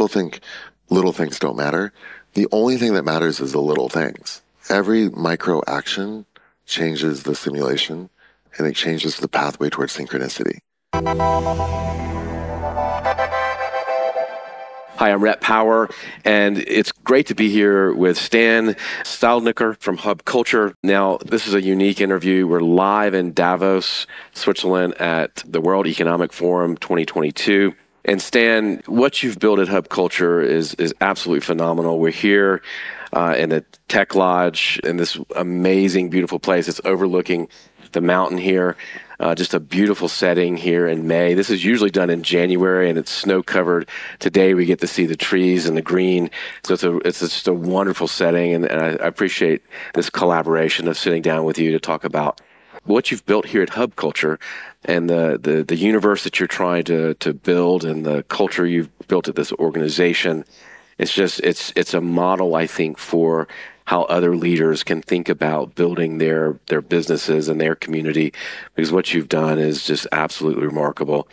people think little things don't matter. The only thing that matters is the little things. Every micro action changes the simulation and it changes the pathway towards synchronicity. Hi, I'm Rhett Power, and it's great to be here with Stan Stalnaker from Hub Culture. Now, this is a unique interview. We're live in Davos, Switzerland at the World Economic Forum 2022. And Stan, what you've built at Hub Culture is, is absolutely phenomenal. We're here uh, in the Tech Lodge in this amazing, beautiful place. It's overlooking the mountain here. Uh, just a beautiful setting here in May. This is usually done in January and it's snow covered. Today we get to see the trees and the green. So it's a, it's just a wonderful setting. And, and I, I appreciate this collaboration of sitting down with you to talk about what you've built here at Hub Culture and the, the, the universe that you're trying to, to build and the culture you've built at this organization. It's just, it's, it's a model, I think, for how other leaders can think about building their their businesses and their community because what you've done is just absolutely remarkable.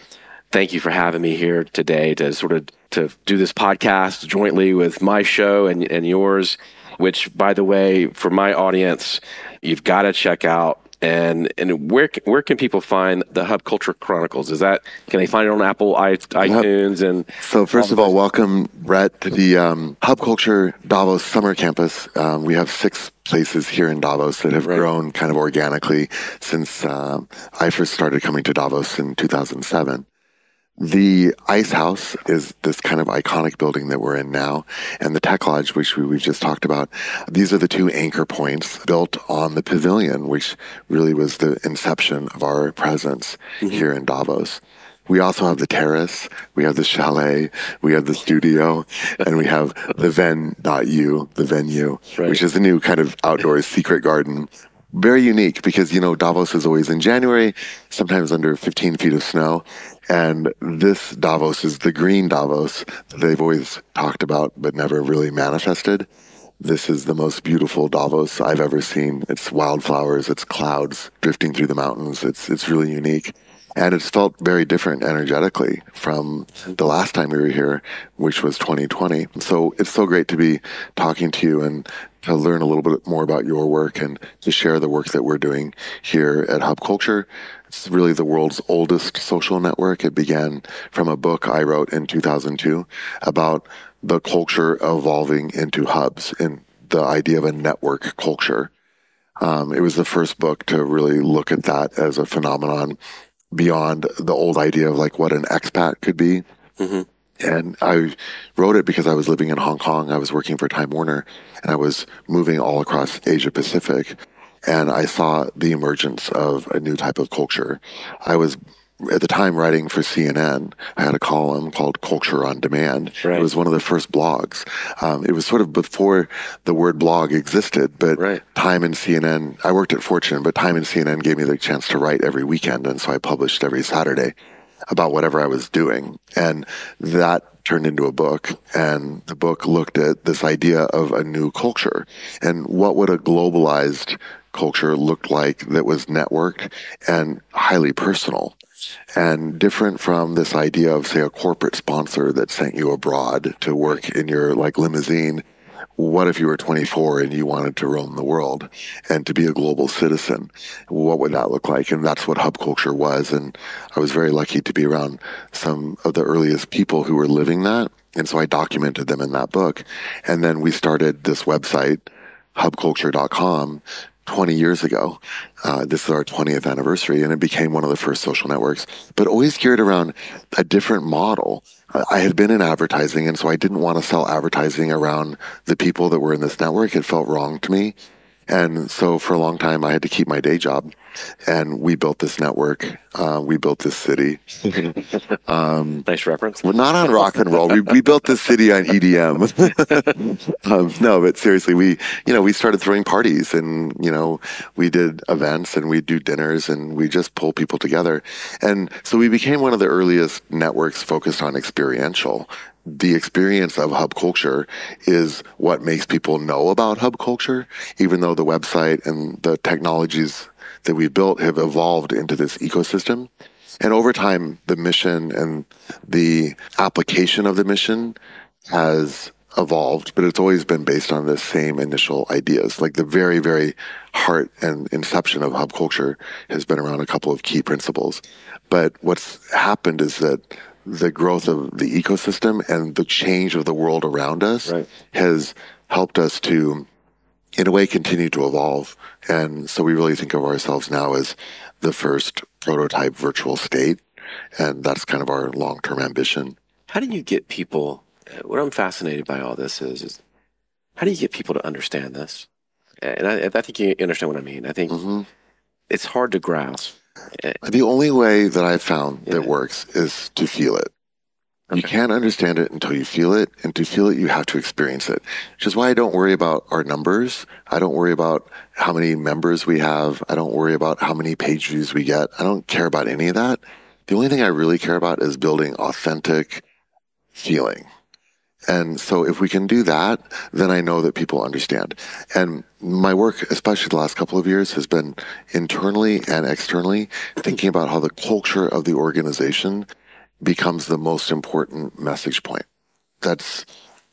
Thank you for having me here today to sort of to do this podcast jointly with my show and, and yours, which by the way, for my audience, you've got to check out and and where where can people find the Hub Culture Chronicles? Is that can they find it on Apple iTunes and? So first of all, welcome Rhett to the um, Hub Culture Davos Summer Campus. Um, we have six places here in Davos that have right. grown kind of organically since uh, I first started coming to Davos in 2007. The Ice House is this kind of iconic building that we're in now, and the Tech Lodge, which we, have just talked about. These are the two anchor points built on the pavilion, which really was the inception of our presence mm-hmm. here in Davos. We also have the terrace, we have the chalet, we have the studio, and we have the Ven.U, the venue, right. which is a new kind of outdoor secret garden very unique because you know Davos is always in January, sometimes under 15 feet of snow, and this Davos is the green Davos that they've always talked about but never really manifested. This is the most beautiful Davos I've ever seen. It's wildflowers, it's clouds drifting through the mountains. It's it's really unique. And it's felt very different energetically from the last time we were here, which was 2020. So it's so great to be talking to you and to learn a little bit more about your work and to share the work that we're doing here at Hub Culture. It's really the world's oldest social network. It began from a book I wrote in 2002 about the culture evolving into hubs and the idea of a network culture. Um, it was the first book to really look at that as a phenomenon beyond the old idea of like what an expat could be. Mm-hmm. And I wrote it because I was living in Hong Kong. I was working for Time Warner and I was moving all across Asia Pacific and I saw the emergence of a new type of culture. I was at the time writing for CNN, I had a column called Culture on Demand. Right. It was one of the first blogs. Um, it was sort of before the word blog existed, but right. Time and CNN, I worked at Fortune, but Time and CNN gave me the chance to write every weekend. And so I published every Saturday about whatever I was doing. And that turned into a book. And the book looked at this idea of a new culture and what would a globalized culture looked like that was networked and highly personal. And different from this idea of say a corporate sponsor that sent you abroad to work in your like limousine what if you were 24 and you wanted to roam the world and to be a global citizen? What would that look like? And that's what hub culture was. And i was very lucky to be around some of the earliest people who were living that. And so i documented them in that book. And then we started this website hubculture.com 20 years ago. Uh, this is our 20th anniversary, and it became one of the first social networks, but always geared around a different model. I had been in advertising, and so I didn't want to sell advertising around the people that were in this network. It felt wrong to me. And so for a long time, I had to keep my day job. And we built this network. Uh, we built this city. Um, nice reference. We're not on rock and roll. We, we built this city on EDM. um, no, but seriously, we, you know, we started throwing parties and, you know, we did events and we do dinners and we just pull people together. And so we became one of the earliest networks focused on experiential the experience of hub culture is what makes people know about hub culture, even though the website and the technologies that we built have evolved into this ecosystem. And over time, the mission and the application of the mission has evolved, but it's always been based on the same initial ideas. Like the very, very heart and inception of hub culture has been around a couple of key principles. But what's happened is that the growth of the ecosystem and the change of the world around us Right. has helped us to, in a way, continue to evolve. And so we really think of ourselves now as the first prototype virtual state. And that's kind of our long term ambition. How do you get people? uh, What I'm fascinated by all this is, is how do you get people to understand this? And I, I think you understand what I mean. I think hmm it's hard to grasp. The only way that I've found Yeah. that works is to feel it. You can't understand it until you feel it, and to feel it, you have to experience it. Which is why I don't worry about our numbers. I don't worry about how many members we have. I don't worry about how many page views we get. I don't care about any of that. The only thing I really care about is building authentic feeling. And so if we can do that, then I know that people understand. And my work, especially the last couple of years, has been internally and externally thinking about how the culture of the organization becomes the most important message point. That's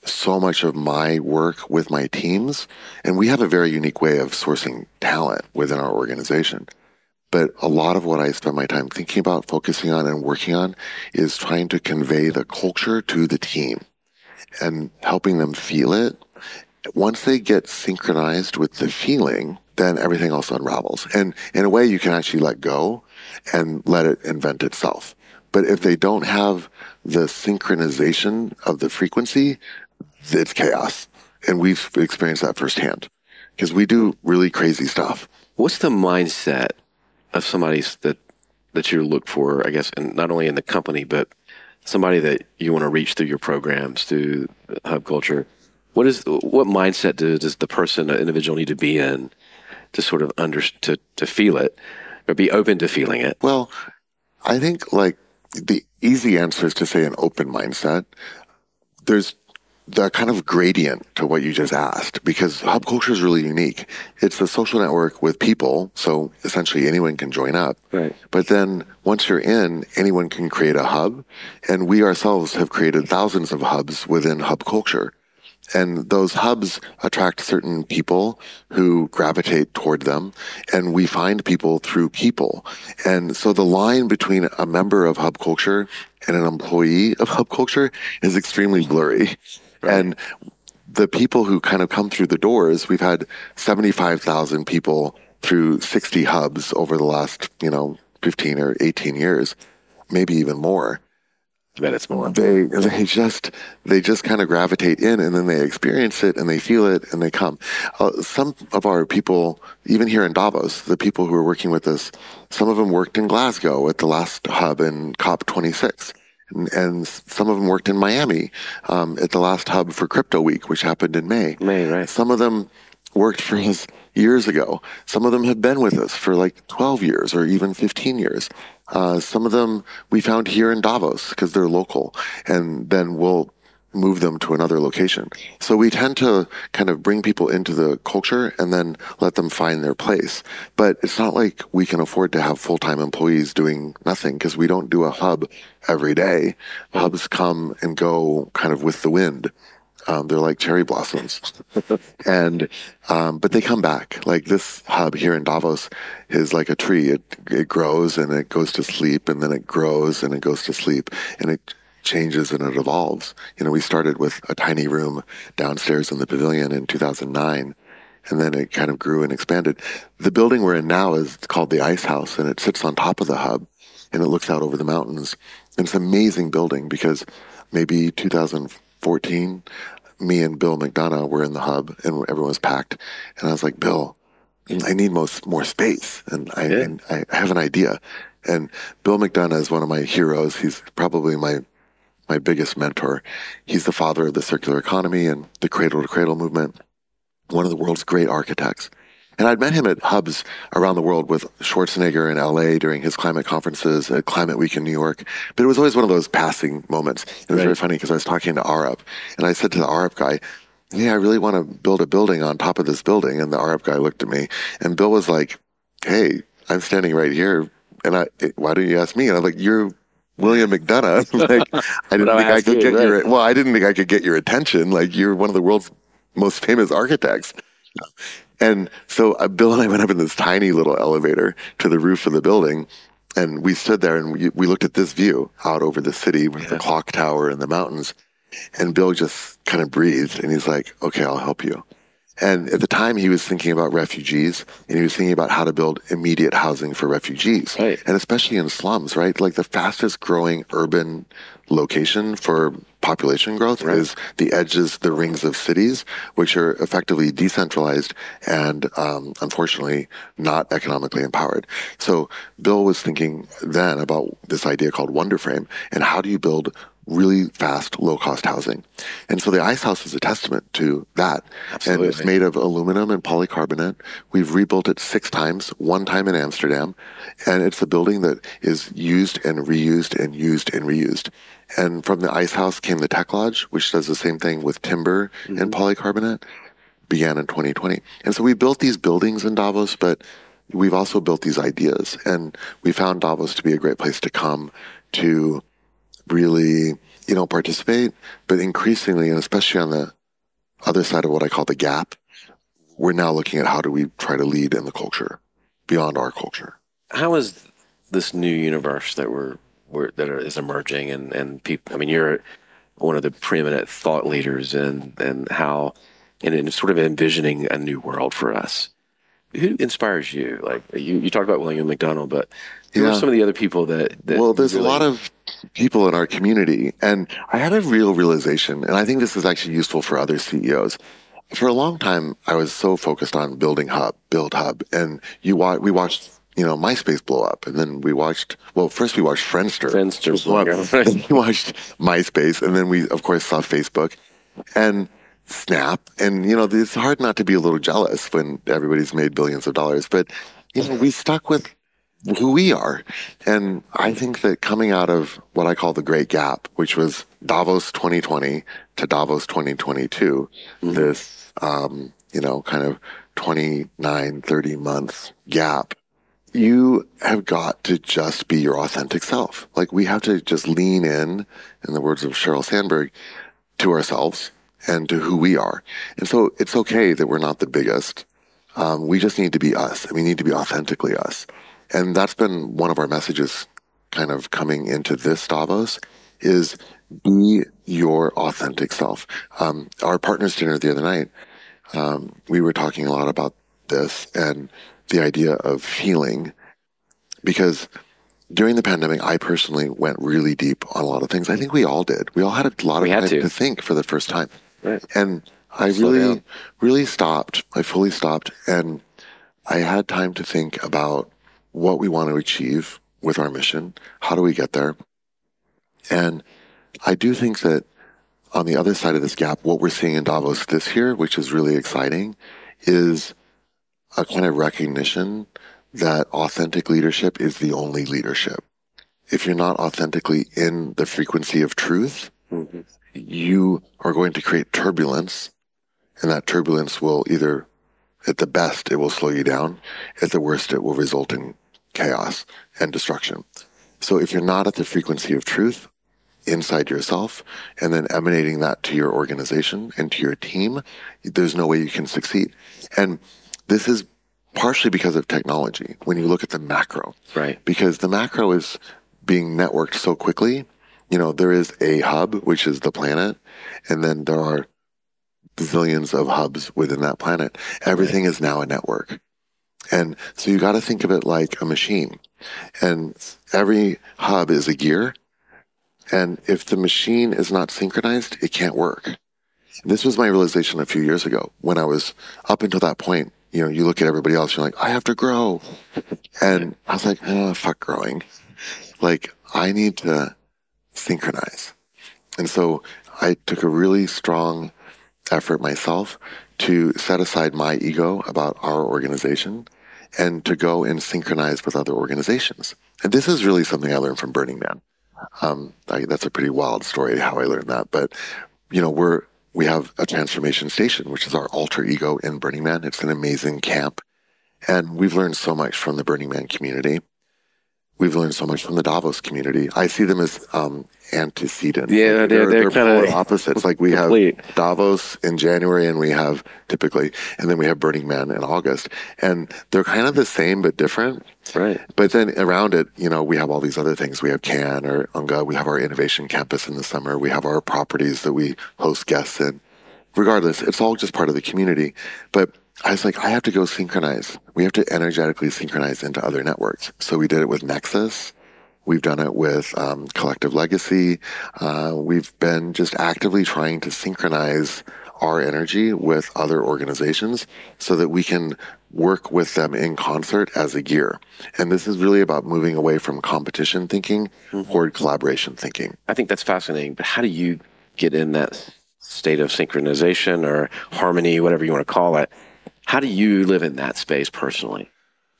so much of my work with my teams. And we have a very unique way of sourcing talent within our organization. But a lot of what I spend my time thinking about, focusing on, and working on is trying to convey the culture to the team and helping them feel it. Once they get synchronized with the feeling, then everything else unravels. And in a way, you can actually let go and let it invent itself. But if they don't have the synchronization of the frequency, it's chaos. And we've experienced that firsthand because we do really crazy stuff. What's the mindset of somebody that that you look for? I guess, and not only in the company, but somebody that you want to reach through your programs, through Hub Culture. What is what mindset do, does the person, the individual, need to be in to sort of under to to feel it or be open to feeling it? Well, I think like the easy answer is to say an open mindset. There's the kind of gradient to what you just asked because hub culture is really unique. It's a social network with people, so essentially anyone can join up. Right. But then once you're in, anyone can create a hub, and we ourselves have created thousands of hubs within hub culture. And those hubs attract certain people who gravitate toward them. And we find people through people. And so the line between a member of hub culture and an employee of hub culture is extremely blurry. And the people who kind of come through the doors, we've had 75,000 people through 60 hubs over the last, you know, 15 or 18 years, maybe even more. I bet it's more. they they just they just kind of gravitate in and then they experience it and they feel it and they come. Uh, some of our people even here in davos the people who are working with us some of them worked in glasgow at the last hub in cop 26 and, some of them worked in miami um, at the last hub for crypto week which happened in may May, right. some of them worked for us years ago. Some of them have been with us for like 12 years or even 15 years. Uh, some of them we found here in Davos because they're local, and then we'll move them to another location. So we tend to kind of bring people into the culture and then let them find their place. But it's not like we can afford to have full-time employees doing nothing because we don't do a hub every day. Hubs come and go kind of with the wind. Um, they're like cherry blossoms, and um, but they come back. Like this hub here in Davos is like a tree. It it grows and it goes to sleep, and then it grows and it goes to sleep, and it changes and it evolves. You know, we started with a tiny room downstairs in the pavilion in 2009, and then it kind of grew and expanded. The building we're in now is called the Ice House, and it sits on top of the hub, and it looks out over the mountains. And it's an amazing building because maybe 2014, me and Bill McDonough were in the hub, and everyone was packed, and I was like, Bill. Mm. I need most more space, and I, Yeah. and I have an idea. And Bill McDonough is one of my heroes. He's probably my my biggest mentor. He's the father of the circular economy and the cradle to cradle movement, one of the world's great architects. And I'd met him at hubs around the world with Schwarzenegger in LA during his climate conferences at Climate Week in New York. But it was always one of those passing moments. It was Right. very funny because I was talking to Arup and I said to the Arup guy, yeah, I really want to build a building on top of this building. And the Arup guy looked at me and Bill was like, hey, I'm standing right here. And I, why don't you ask me? And I'm like, you're William McDonough. like, I didn't think I could you, get right. your, well, I didn't think I could get your attention. Like, you're one of the world's most famous architects. And so uh, Bill and I went up in this tiny little elevator to the roof of the building. And we stood there and we, we looked at this view out over the city with the clock tower and the mountains. And Bill just kind of breathed and he's like, okay, I'll help you. And at the time, he was thinking about refugees and he was thinking about how to build immediate housing for refugees. Right. And especially in slums, right? Like the fastest growing urban location for population growth is the edges, the rings of cities, which are effectively decentralized and um, unfortunately not economically empowered. So Bill was thinking then about this idea called Wonder Frame and how do you build really fast, low cost housing. And so the Ice House is a testament to that. And it's made of aluminum and polycarbonate. We've rebuilt it six times, one time in Amsterdam. And it's a building that is used and reused and used and reused. And from the Ice House came the Tech Lodge, which does the same thing with timber and mm-hmm. polycarbonate, began in 2020. And so we built these buildings in Davos, but we've also built these ideas. And we found Davos to be a great place to come to really, you know, participate, but increasingly, and especially on the other side of what I call the gap, we're now looking at how do we try to lead in the culture beyond our culture. How is this new universe that we're, we're that is emerging and and people? I mean, you're one of the preeminent thought leaders in and how and in sort of envisioning a new world for us. Who inspires you? Like you, you talked about William McDonald, but who are some of the other people that? that well, there's really- a lot of people in our community, and I had a real realization, and I think this is actually useful for other CEOs. For a long time, I was so focused on building Hub, build Hub, and you wa- we watched, you know, MySpace blow up, and then we watched. Well, first we watched Friendster. Friendster blow up. blow up. Then we watched MySpace, and then we, of course, saw Facebook, and Snap, and you know, it's hard not to be a little jealous when everybody's made billions of dollars, but you know, we stuck with who we are. And I think that coming out of what I call the great gap, which was Davos 2020 to Davos 2022, this, um, you know, kind of 29, 30 months gap, you have got to just be your authentic self. Like we have to just lean in, in the words of Sheryl Sandberg, to ourselves and to who we are. And so it's okay that we're not the biggest. Um, we just need to be us. We need to be authentically us. And that's been one of our messages kind of coming into this Davos is be your authentic self. Um, our partners dinner the other night, um, we were talking a lot about this and the idea of feeling because during the pandemic, I personally went really deep on a lot of things. I think we all did. We all had a lot We of time to. to think for the first time. Right. And I Slow really, down. really stopped. I fully stopped and I had time to think about what we want to achieve with our mission. How do we get there? And I do think that on the other side of this gap, what we're seeing in Davos this year, which is really exciting, is a kind of recognition that authentic leadership is the only leadership. If you're not authentically in the frequency of truth, Mhm. You are going to create turbulence, and that turbulence will either, at the best, it will slow you down. At the worst, it will result in chaos and destruction. So if you're not at the frequency of truth inside yourself and then emanating that to your organization and to your team, there's no way you can succeed. And this is partially because of technology. When you look at the macro, Right. because the macro is being networked so quickly. You know, there is a hub, which is the planet, and then there are zillions of hubs within that planet. Everything is now a network. And so you got to think of it like a machine. And every hub is a gear. And if the machine is not synchronized, it can't work. This was my realization a few years ago when I was up until that point. You know, you look at everybody else, you're like, I have to grow. And I was like, oh, fuck growing. Like, I need to synchronize. And so I took a really strong effort myself to set aside my ego about our organization and to go and synchronize with other organizations. And this is really something I learned from Burning Man. Um, I, that's a pretty wild story how I learned that, but you know, we're we have a transformation station, which is our alter ego in Burning Man. It's an amazing camp, and we've learned so much from the Burning Man community. We've learned so much from the Davos community. I see them as um, antecedent. Yeah, they're, they're, kinda polar opposites. Like we have. Davos in January, and we have typically, and then we have Burning Man in August, and they're kind of the same but different. Right. But then around it, you know, we have all these other things. We have Cannes or UNGA. We have our innovation campus in the summer. We have our properties that we host guests in. Regardless, it's all just part of the community. But I was like, I have to go synchronize. We have to energetically synchronize into other networks. So we did it with Nexus. We've done it with um, Collective Legacy. Uh, we've been just actively trying to synchronize our energy with other organizations so that we can work with them in concert as a gear. And this is really about moving away from competition thinking toward collaboration thinking. I think that's fascinating. But how do you get in that state of synchronization or harmony, whatever you want to call it? How do you live in that space personally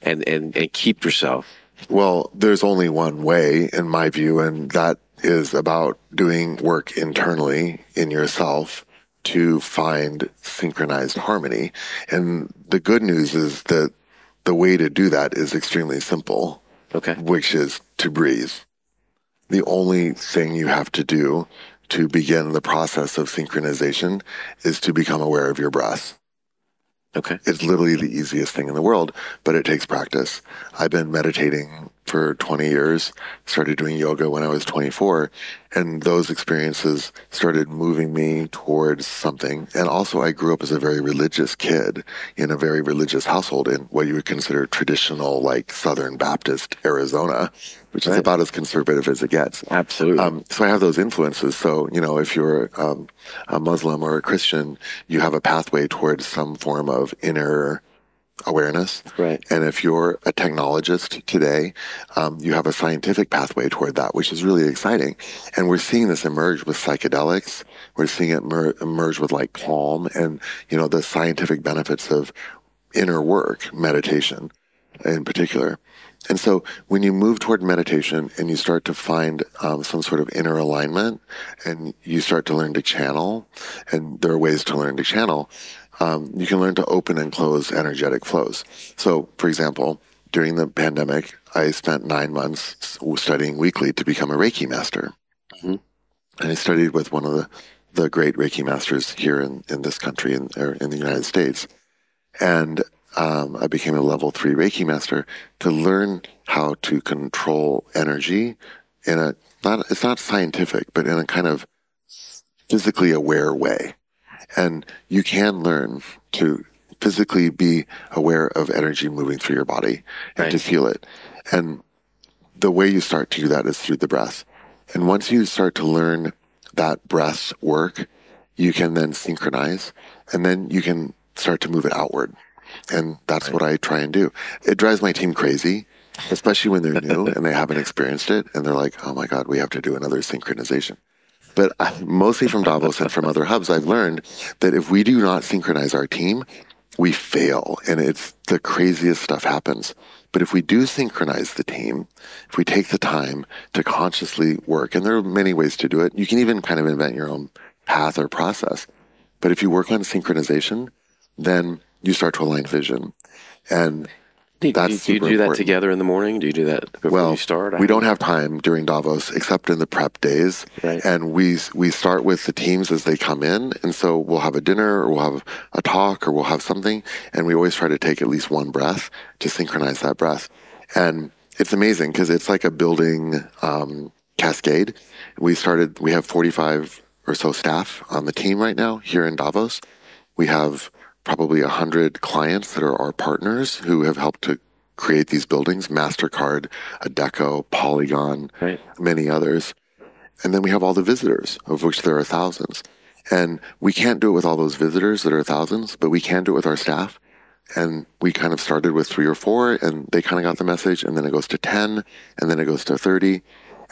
and, and, and keep yourself? Well, there's only one way, in my view, and that is about doing work internally in yourself to find synchronized harmony. And the good news is that the way to do that is extremely simple, Okay. which is to breathe. The only thing you have to do to begin the process of synchronization is to become aware of your breath. Okay. It's literally the easiest thing in the world, but it takes practice. I've been meditating for 20 years, started doing yoga when I was 24, and those experiences started moving me towards something. And also, I grew up as a very religious kid in a very religious household in what you would consider traditional, like Southern Baptist Arizona, which is about as conservative as it gets. Absolutely. Um, so I have those influences. So, you know, if you're um, a Muslim or a Christian, you have a pathway towards some form of inner awareness. Right. And if you're a technologist today, um, you have a scientific pathway toward that, which is really exciting. And we're seeing this emerge with psychedelics. We're seeing it mer- emerge with like calm and, you know, the scientific benefits of inner work, meditation in particular. And so when you move toward meditation and you start to find um, some sort of inner alignment and you start to learn to channel, and there are ways to learn to channel, um, you can learn to open and close energetic flows. So, for example, during the pandemic, I spent nine months studying weekly to become a Reiki master. And I studied with one of the, the great Reiki masters here in, in this country, in, or in the United States. And um, I became a level three Reiki master to learn how to control energy in a not it's not scientific, but in a kind of physically aware way. And you can learn to physically be aware of energy moving through your body and to feel it. And the way you start to do that is through the breath. And once you start to learn that breath work, you can then synchronize and then you can start to move it outward. And that's what I try and do. It drives my team crazy, especially when they're new and they haven't experienced it. And they're like, oh my God, we have to do another synchronization. But mostly from Davos and from other hubs, I've learned that if we do not synchronize our team, we fail and it's the craziest stuff happens. But if we do synchronize the team, if we take the time to consciously work, and there are many ways to do it, you can even kind of invent your own path or process. But if you work on synchronization, then you start to align vision. And do, do, that's do you super do that together in the morning? Do you do that before well, you start? we don't have time during Davos except in the prep days, Right. and we we start with the teams as they come in, and so we'll have a dinner or we'll have a talk or we'll have something, and we always try to take at least one breath to synchronize that breath, and it's amazing because it's like a building um, cascade. We started. We have forty five or so staff on the team right now here in Davos. We have probably 100 clients that are our partners who have helped to create these buildings MasterCard, Adecco, Polygon, Right. many others. And then we have all the visitors, of which there are thousands. And we can't do it with all those visitors that are thousands, but we can do it with our staff. And we kind of started with three or four, and they kind of got the message, and then it goes to 10, and then it goes to 30.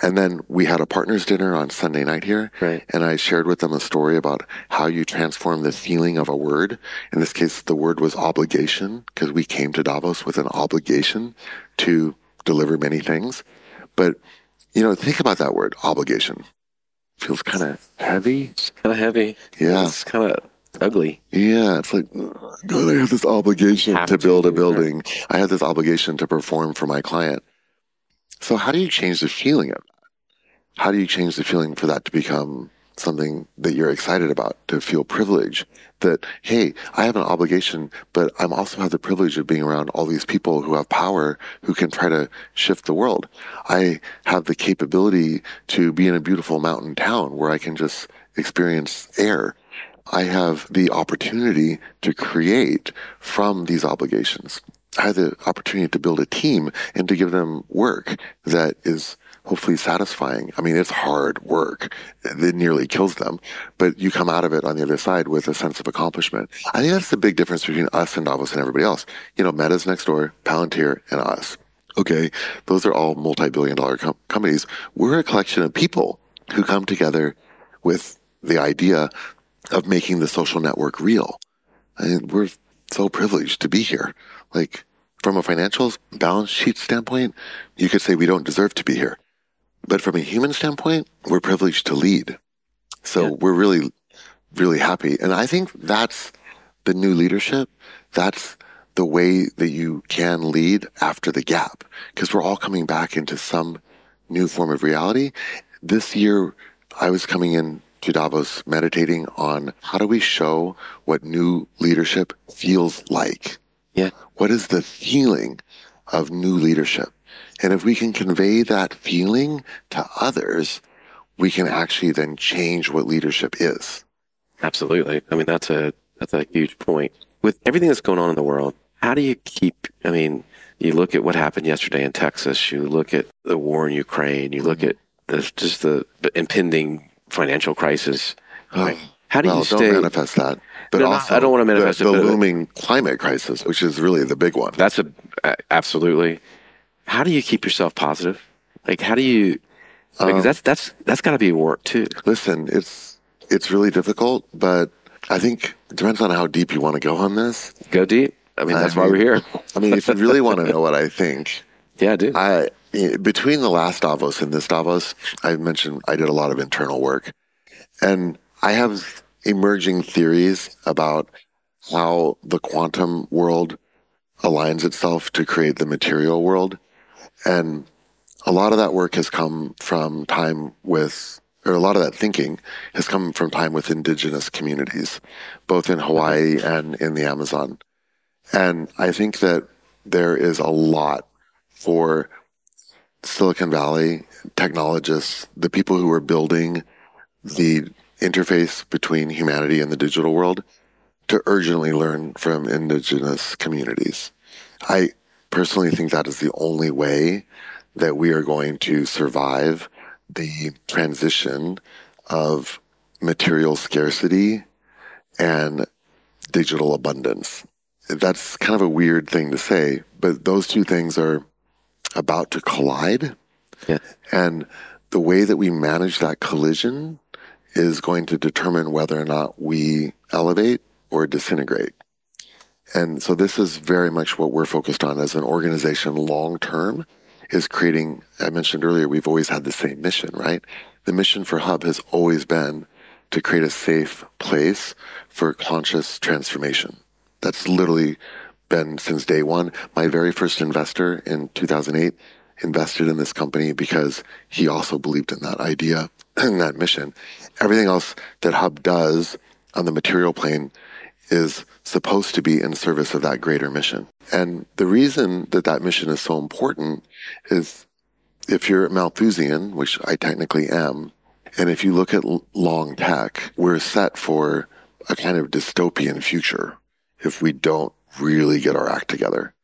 And then we had a partners dinner on Sunday night here. Right. And I shared with them a story about how you transform the feeling of a word. In this case, the word was obligation, because we came to Davos with an obligation to deliver many things. But, you know, think about that word, obligation. Feels kind of heavy. It's Kind of heavy. Yeah. It's kind of ugly. Yeah, it's like, God, I have this obligation Have to to build a that. building. I have this obligation to perform for my client. So how do you change the feeling of that? How do you change the feeling for that to become something that you're excited about, to feel privilege that, hey, I have an obligation, but I'm also have the privilege of being around all these people who have power who can try to shift the world. I have the capability to be in a beautiful mountain town where I can just experience air. I have the opportunity to create from these obligations. I have the opportunity to build a team and to give them work that is hopefully satisfying. I mean, it's hard work. It nearly kills them, but you come out of it on the other side with a sense of accomplishment. I think that's the big difference between us and Davos and everybody else. You know, Meta's next door, Palantir, and us. Okay. Those are all multi-billion dollar com- companies. We're a collection of people who come together with the idea of making the social network real. And we're so privileged to be here. Like, from a financial balance sheet standpoint, you could say we don't deserve to be here. But from a human standpoint, we're privileged to lead. So yeah. we're really, really happy. And I think that's the new leadership. That's the way that you can lead after the gap because we're all coming back into some new form of reality. This year, I was coming in to Davos meditating on how do we show what new leadership feels like? Yeah. What is the feeling of new leadership? And if we can convey that feeling to others, we can actually then change what leadership is. Absolutely. I mean, that's a, that's a huge point. With everything that's going on in the world, how do you keep, I mean, you look at what happened yesterday in Texas, you look at the war in Ukraine, you look mm-hmm. at the, just the, the impending financial crisis. Oh, right? How do well, you stay? Don't manifest that. But no, also, I don't want to manifest the, the looming climate crisis, which is really the big one. That's a absolutely how do you keep yourself positive? Like, how do you? Like, um, that's that's that's got to be work too. Listen, it's it's really difficult, but I think it depends on how deep you want to go on this. Go deep. I mean, that's I mean, why we're here. I mean, if you really want to know what I think, yeah, I do. I between the last Davos and this Davos, I mentioned I did a lot of internal work, and I have emerging theories about how the quantum world aligns itself to create the material world. And a lot of that work has come from time with, or a lot of that thinking has come from time with indigenous communities, both in Hawaii and in the Amazon. And I think that there is a lot for Silicon Valley technologists, the people who are building the interface between humanity and the digital world to urgently learn from indigenous communities. I personally think that is the only way that we are going to survive the transition of material scarcity and digital abundance. That's kind of a weird thing to say, but those two things are about to collide. Yeah. And the way that we manage that collision is going to determine whether or not we elevate or disintegrate. And so this is very much what we're focused on as an organization long term is creating, I mentioned earlier, we've always had the same mission, right? The mission for Hub has always been to create a safe place for conscious transformation. That's literally been since day one. My very first investor in 2008 invested in this company because he also believed in that idea and that mission. Everything else that Hub does on the material plane is supposed to be in service of that greater mission. And the reason that that mission is so important is if you're Malthusian, which I technically am, and if you look at long tech, we're set for a kind of dystopian future if we don't really get our act together.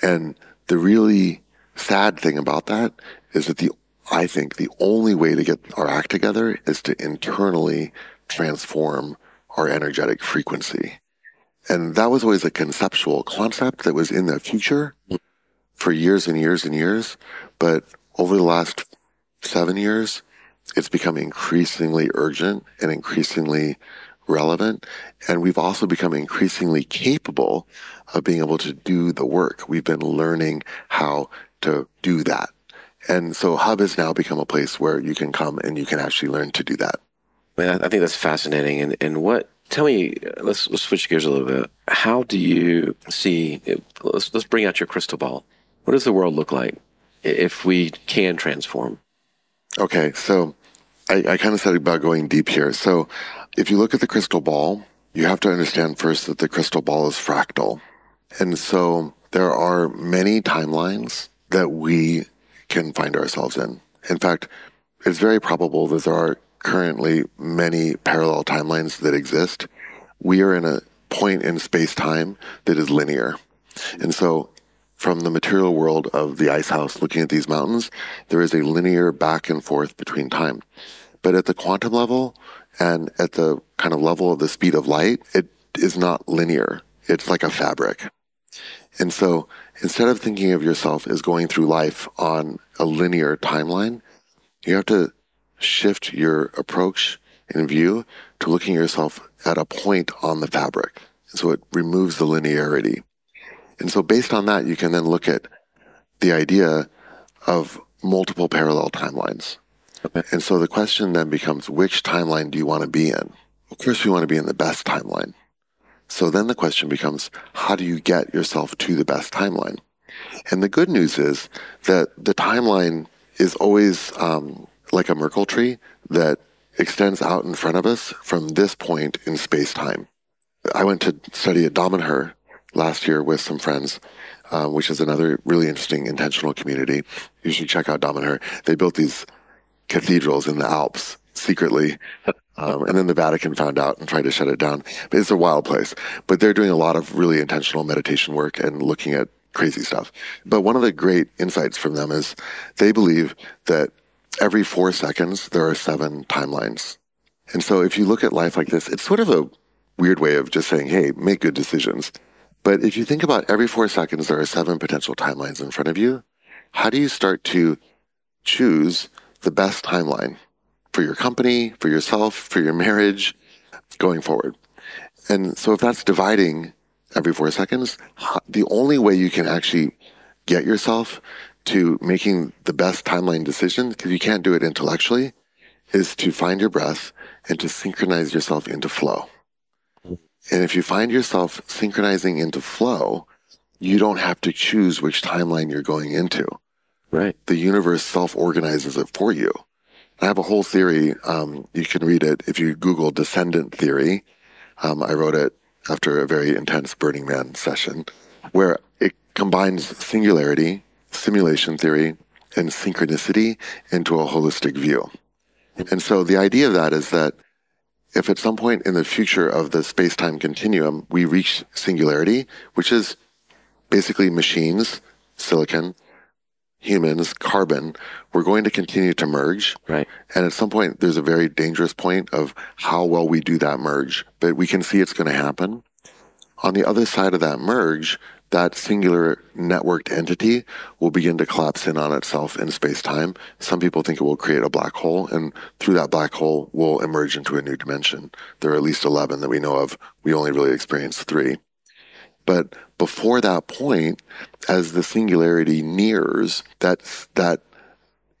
And the really sad thing about that is that the, I think the only way to get our act together is to internally transform our energetic frequency. And that was always a conceptual concept that was in the future for years and years and years. But over the last seven years, it's become increasingly urgent and increasingly relevant. And we've also become increasingly capable of being able to do the work. We've been learning how to do that. And so Hub has now become a place where you can come and you can actually learn to do that. Man, I think that's fascinating. And, and what, tell me, uh, let's, let's switch gears a little bit. How do you see, let's, let's bring out your crystal ball. What does the world look like if we can transform? Okay, so I, I kind of said about going deep here. So if you look at the crystal ball, you have to understand first that the crystal ball is fractal. And so there are many timelines that we can find ourselves in. In fact, it's very probable that there are currently many parallel timelines that exist. We are in a point in space time that is linear. And so from the material world of the ice house looking at these mountains, there is a linear back and forth between time. But at the quantum level and at the kind of level of the speed of light, it is not linear. It's like a fabric. And so instead of thinking of yourself as going through life on a linear timeline, you have to shift your approach and view to looking at yourself at a point on the fabric. So it removes the linearity. And so based on that, you can then look at the idea of multiple parallel timelines. Okay. And so the question then becomes, which timeline do you want to be in? Of course, we want to be in the best timeline. So then the question becomes, how do you get yourself to the best timeline? And the good news is that the timeline is always um, like a Merkle tree that extends out in front of us from this point in space time. I went to study at Damanhur last year with some friends, um, which is another really interesting intentional community. You should check out Damanhur. They built these cathedrals in the Alps secretly. Um, and then the Vatican found out and tried to shut it down. But it's a wild place. But they're doing a lot of really intentional meditation work and looking at crazy stuff. But one of the great insights from them is they believe that every four seconds there are seven timelines. And so if you look at life like this, it's sort of a weird way of just saying, hey, make good decisions. But if you think about every four seconds there are seven potential timelines in front of you, how do you start to choose the best timeline for your company, for yourself, for your marriage going forward? And so if that's dividing every four seconds, the only way you can actually get yourself to making the best timeline decision, because you can't do it intellectually, is to find your breath and to synchronize yourself into flow. And if you find yourself synchronizing into flow, you don't have to choose which timeline you're going into. Right. The universe self organizes it for you. I have a whole theory. Um, you can read it if you Google descendant theory. Um, I wrote it after a very intense Burning Man session where it combines singularity, simulation theory, and synchronicity into a holistic view. And so the idea of that is that if at some point in the future of the space-time continuum we reach singularity, which is basically machines, silicon, humans, carbon, we're going to continue to merge. Right. And at some point, there's a very dangerous point of how well we do that merge, but we can see it's going to happen. On the other side of that merge, that singular networked entity will begin to collapse in on itself in space time. Some people think it will create a black hole, and through that black hole, will emerge into a new dimension. There are at least 11 that we know of. We only really experience three. But before that point, as the singularity nears, that, that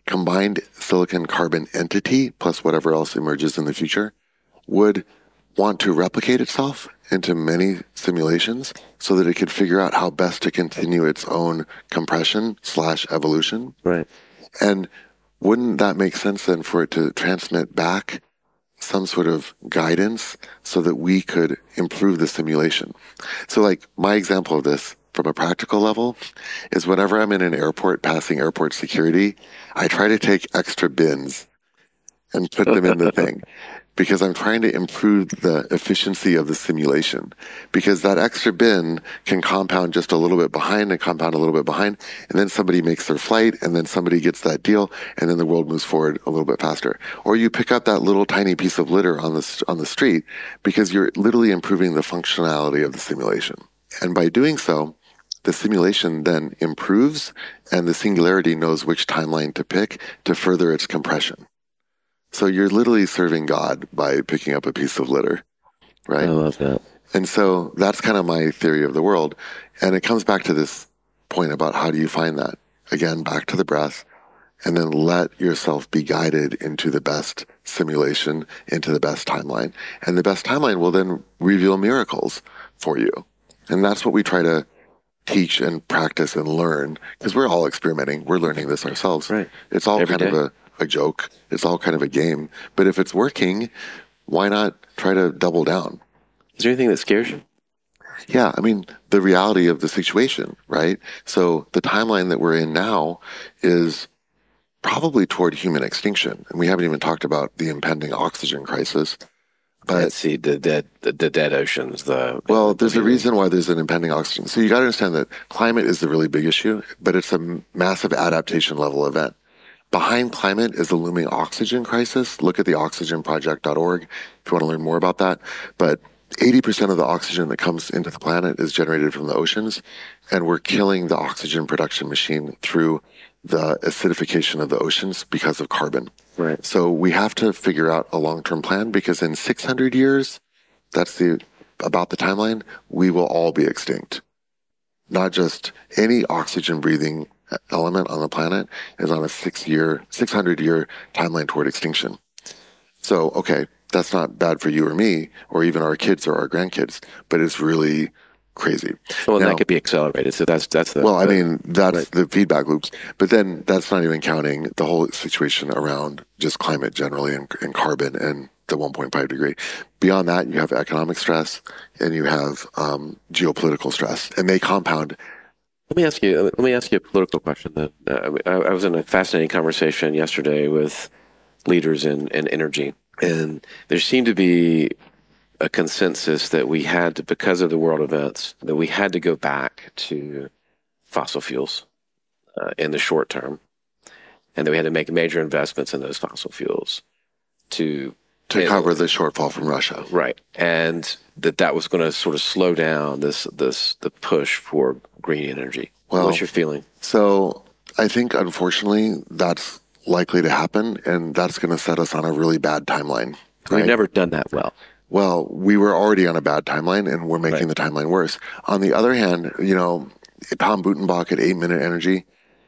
combined silicon carbon entity, plus whatever else emerges in the future, would want to replicate itself into many simulations so that it could figure out how best to continue its own compression slash evolution. Right. And wouldn't that make sense then for it to transmit back some sort of guidance so that we could improve the simulation? So like my example of this from a practical level is whenever I'm in an airport passing airport security, I try to take extra bins and put them in the thing because I'm trying to improve the efficiency of the simulation because that extra bin can compound just a little bit behind and compound a little bit behind. And then somebody makes their flight and then somebody gets that deal and then the world moves forward a little bit faster. Or you pick up that little tiny piece of litter on the, on the street because you're literally improving the functionality of the simulation. And by doing so, the simulation then improves and the singularity knows which timeline to pick to further its compression. So you're literally serving God by picking up a piece of litter, right? I love that. And so that's kind of my theory of the world. And it comes back to this point about how do you find that? Again, back to the breath and then let yourself be guided into the best simulation, into the best timeline. And the best timeline will then reveal miracles for you. And that's what we try to teach and practice and learn because we're all experimenting. We're learning this ourselves. Right. It's all Every kind day. of a, a joke. It's all kind of a game. But if it's working, why not try to double down? Is there anything that scares you? Yeah, I mean, the reality of the situation, right? So the timeline that we're in now is probably toward human extinction. And we haven't even talked about the impending oxygen crisis. But Let's see the dead, the, the dead oceans. The well, there's a reason why there's an impending oxygen. So you got to understand that climate is the really big issue, but it's a massive adaptation level event. Behind climate is the looming oxygen crisis. Look at the oxygenproject.org if you want to learn more about that. But 80% of the oxygen that comes into the planet is generated from the oceans, and we're killing the oxygen production machine through the acidification of the oceans because of carbon. Right. So we have to figure out a long-term plan because in 600 years, that's the about the timeline, we will all be extinct. Not just any oxygen breathing element on the planet is on a six year, 600 year timeline toward extinction. So, okay, that's not bad for you or me or even our kids or our grandkids, but it's really crazy. well, Now- that could be accelerated. So that's that's the well, I mean, that's right. the feedback loops. But then that's not even counting the whole situation around just climate generally and, and carbon and the 1.5 degree. Beyond that, you have economic stress and you have um, geopolitical stress, and they compound. Let me ask you. Let me ask you a political question. That uh, I, I was in a fascinating conversation yesterday with leaders in, in energy, and there seemed to be a consensus that we had to, because of the world events, that we had to go back to fossil fuels uh, in the short term, and that we had to make major investments in those fossil fuels to To Yeah. cover the shortfall from Russia. Right, and that that was going to sort of slow down this this the push for green energy. Well- What's your feeling? So I think, unfortunately, that's likely to happen, and that's going to set us on a really bad timeline. We've never done that well. Well, we were already on a bad timeline and we're making Right. the timeline worse. On the other hand, you know, Tom Buttgenbach at 8 Minute Energy,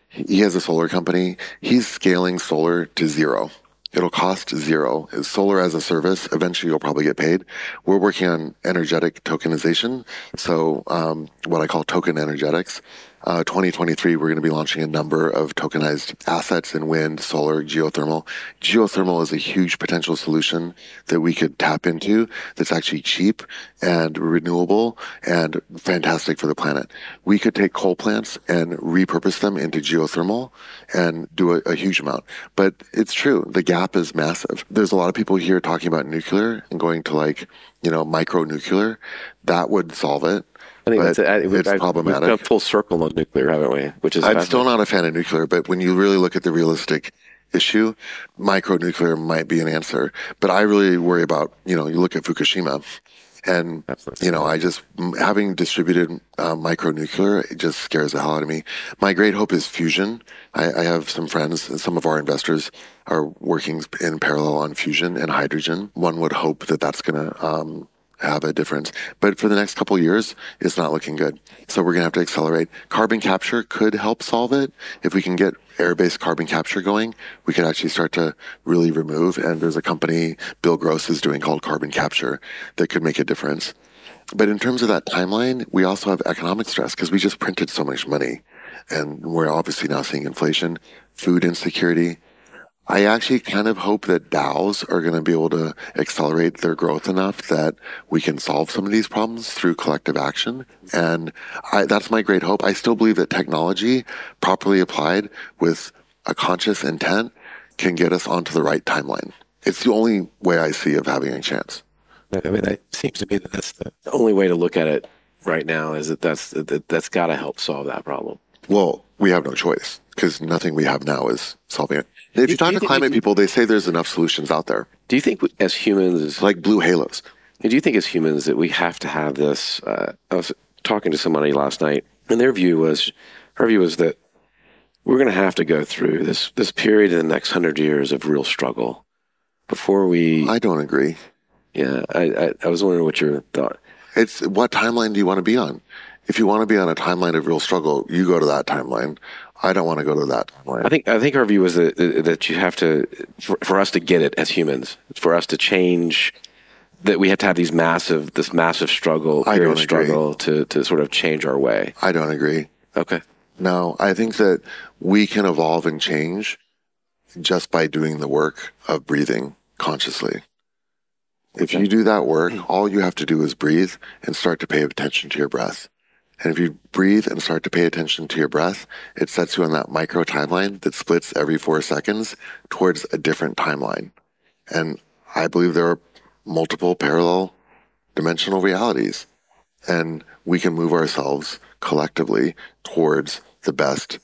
he has a solar company. He's scaling solar to zero. It'll cost zero. It's solar as a service. Eventually, you'll probably get paid. We're working on energetic tokenization. So, um, what I call token energetics. Uh, 2023, we're going to be launching a number of tokenized assets in wind, solar, geothermal. Geothermal is a huge potential solution that we could tap into that's actually cheap and renewable and fantastic for the planet. We could take coal plants and repurpose them into geothermal and do a, a huge amount. But it's true, the gap is massive. There's a lot of people here talking about nuclear and going to like, you know, micro nuclear. That would solve it. I think that's I, we've- it's I- problematic. We've come full circle on nuclear, haven't we? Which is I'm still not a fan of nuclear, but when you really look at the realistic issue, micronuclear might be an answer. But I really worry about, you know, you look at Fukushima and, Absolutely. you know, I just, having distributed uh, micronuclear, it just scares the hell out of me. My great hope is fusion. I, I have some friends and some of our investors are working in parallel on fusion and hydrogen. One would hope that that's going to, um, have a difference. But for the next couple years, it's not looking good. So we're going to have to accelerate. Carbon capture could help solve it. If we can get air-based carbon capture going, we could actually start to really remove. And there's a company Bill Gross is doing called Carbon Capture that could make a difference. But in terms of that timeline, we also have economic stress because we just printed so much money. And we're obviously now seeing inflation, food insecurity, I actually kind of hope that DAOs are going to be able to accelerate their growth enough that we can solve some of these problems through collective action. And I, that's my great hope. I still believe that technology properly applied with a conscious intent can get us onto the right timeline. It's the only way I see of having a chance. I mean, it seems to me that that's the only way to look at it right now. Is that that's that, that's got to help solve that problem. Well, we have no choice because nothing we have now is solving it. If you talk you to climate people, they say there's enough solutions out there, Do you think as humans, like blue halos. do you think as humans that we have to have this? Uh, I was talking to somebody last night, and their view was, her view was that we're going to have to go through this this period in the next hundred years of real struggle before we. I don't agree. yeah, I, I I was wondering what your thought. It's what timeline do you want to be on? If you want to be on a timeline of real struggle, you go to that timeline. I don't want to go to that. I think I think our view is that that you have to for, for us to get it as humans, for us to change that we have to have these massive, this massive struggle, period agree. struggle to, to sort of change our way. I don't agree. Okay. No, I think that we can evolve and change just by doing the work of breathing consciously. If you do that work, all you have to do is breathe and start to pay attention to your breath. And if you breathe and start to pay attention to your breath, it sets you on that micro timeline that splits every four seconds towards a different timeline. And I believe there are multiple parallel dimensional realities. And we can move ourselves collectively towards the best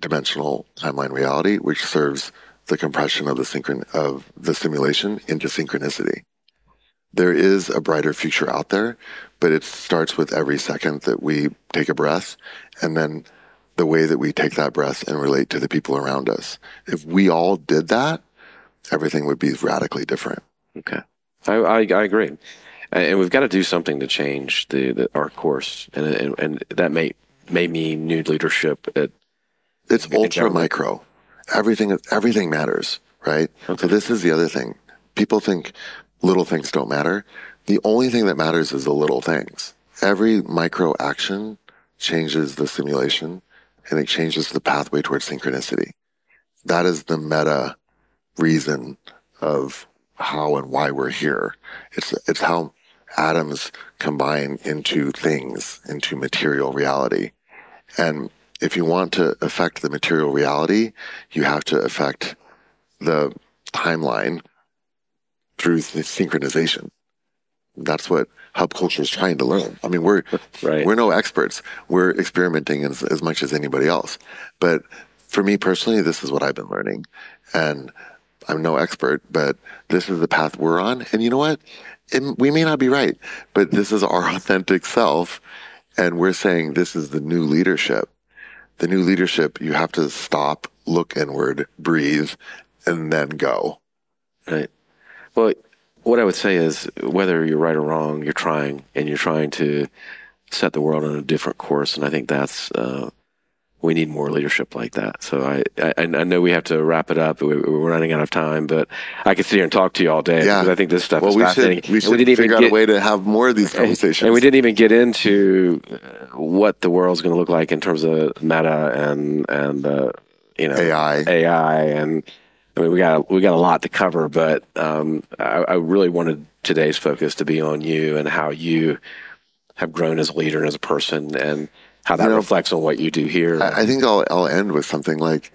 dimensional timeline reality, which serves the compression of the synchron of the simulation into synchronicity. There is a brighter future out there, but it starts with every second that we take a breath and then the way that we take that breath and relate to the people around us. If we all did that, everything would be radically different. Okay. I, I, I agree. And we've got to do something to change the, the our course. And, and, and that may, may mean new leadership at It's ultra micro. Everything everything matters, right? Okay. So this is the other thing. People think little things don't matter. The only thing that matters is the little things. Every micro action changes the simulation and it changes the pathway towards synchronicity. That is the meta reason of how and why we're here. It's it's how atoms combine into things, into material reality. And if you want to affect the material reality, you have to affect the timeline through the synchronization. That's what hub culture is trying to learn. I mean, we're Right. we're no experts. We're experimenting as, as much as anybody else. But for me personally, this is what I've been learning, and I'm no expert, but this is the path we're on. And you know what? It, we may not be right, but this is our authentic self, and we're saying this is the new leadership the new leadership, you have to stop, look inward, breathe, and then go. Right. Well, what I would say is whether you're right or wrong, you're trying and you're trying to set the world on a different course. And I think that's, uh, we need more leadership like that. So I, I, I know we have to wrap it up. We- We're running out of time, but I could sit here and talk to you all day Yeah. because I think this stuff Well, is we fascinating. should we should didn't figure out get, a way to have more of these conversations. and we didn't even get into uh, what the world's going to look like in terms of meta and and uh, you know AI. AI, and I mean we got we got a lot to cover, but um, I, I really wanted today's focus to be on you and how you have grown as a leader and as a person, and how that You know, reflects on what you do here. I I think I'll I'll end with something like,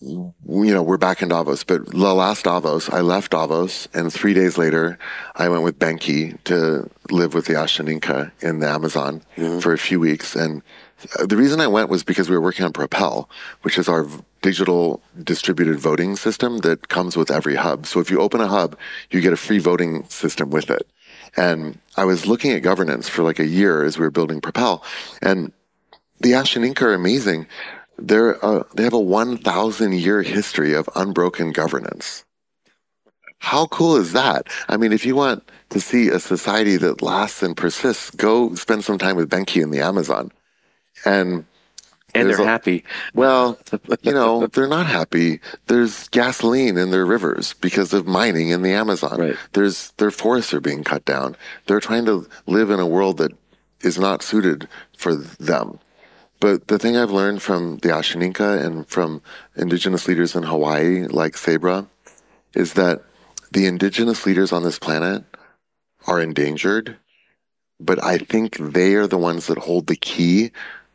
you know, we're back in Davos, but the last Davos, I left Davos, and three days later, I went with Benki to live with the Ashaninka in the Amazon for a few weeks. And the reason I went was because we were working on Propel, which is our digital distributed voting system that comes with every hub. So if you open a hub, you get a free voting system with it. And I was looking at governance for like a year as we were building Propel, and the Ashaninka are amazing. They're uh, they have a one thousand year history of unbroken governance. How cool is that? I mean, if you want to see a society that lasts and persists, go spend some time with Benki in the Amazon. And and they're a- happy. well, you know, they're not happy. There's gasoline in their rivers because of mining in the Amazon. Right. There's their forests are being cut down. They're trying to live in a world that is not suited for them. But the thing I've learned from the Ashaninka and from indigenous leaders in Hawaii, like Sabra, is that the indigenous leaders on this planet are endangered, but I think they are the ones that hold the key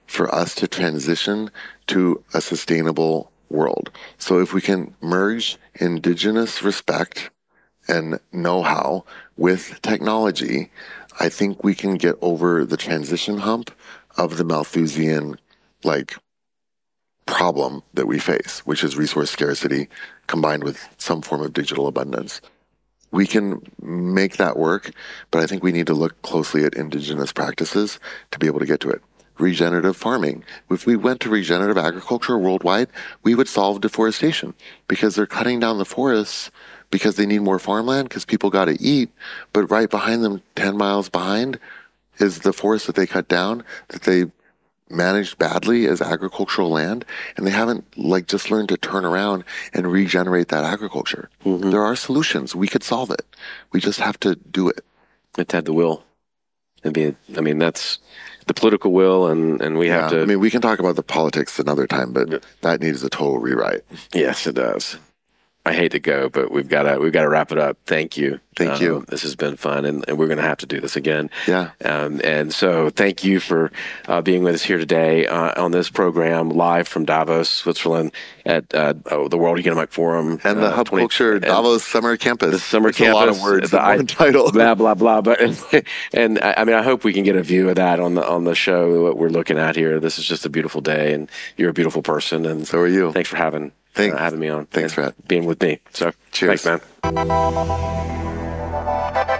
for us to transition to a sustainable world. So if we can merge indigenous respect and know-how with technology, I think we can get over the transition hump of the Malthusian like problem that we face, which is resource scarcity combined with some form of digital abundance. We can make that work, but I think we need to look closely at indigenous practices to be able to get to it. Regenerative farming. If we went to regenerative agriculture worldwide, we would solve deforestation because they're cutting down the forests because they need more farmland because people got to eat. But right behind them, 10 miles behind, is the forest that they cut down that they managed badly as agricultural land and they haven't like just learned to turn around and regenerate that agriculture. Mm-hmm. There are solutions. We could solve it. We just have to do it. It had the will. It'd be, I mean, that's the political will, and, and we have to. I mean, we can talk about the politics another time, but that needs a total rewrite. yes, it does. I hate to go, but we've got to we've got to wrap it up. Thank you. Thank you. Um, This has been fun, and, and we're going to have to do this again. Yeah. Um, and so, thank you for uh, being with us here today uh, on this program, live from Davos, Switzerland, at uh, oh, the World Economic Forum And the uh, Hub 20 Culture Davos Summer Campus. The summer It's campus. a lot of words the one title. Blah blah blah. But and I I mean, I hope we can get a view of that on the on the show. What we're looking at here. This is just a beautiful day, and you're a beautiful person. And So are you. Thanks for having thanks. for having me on. Thanks for being with me. So, cheers. Thanks, man.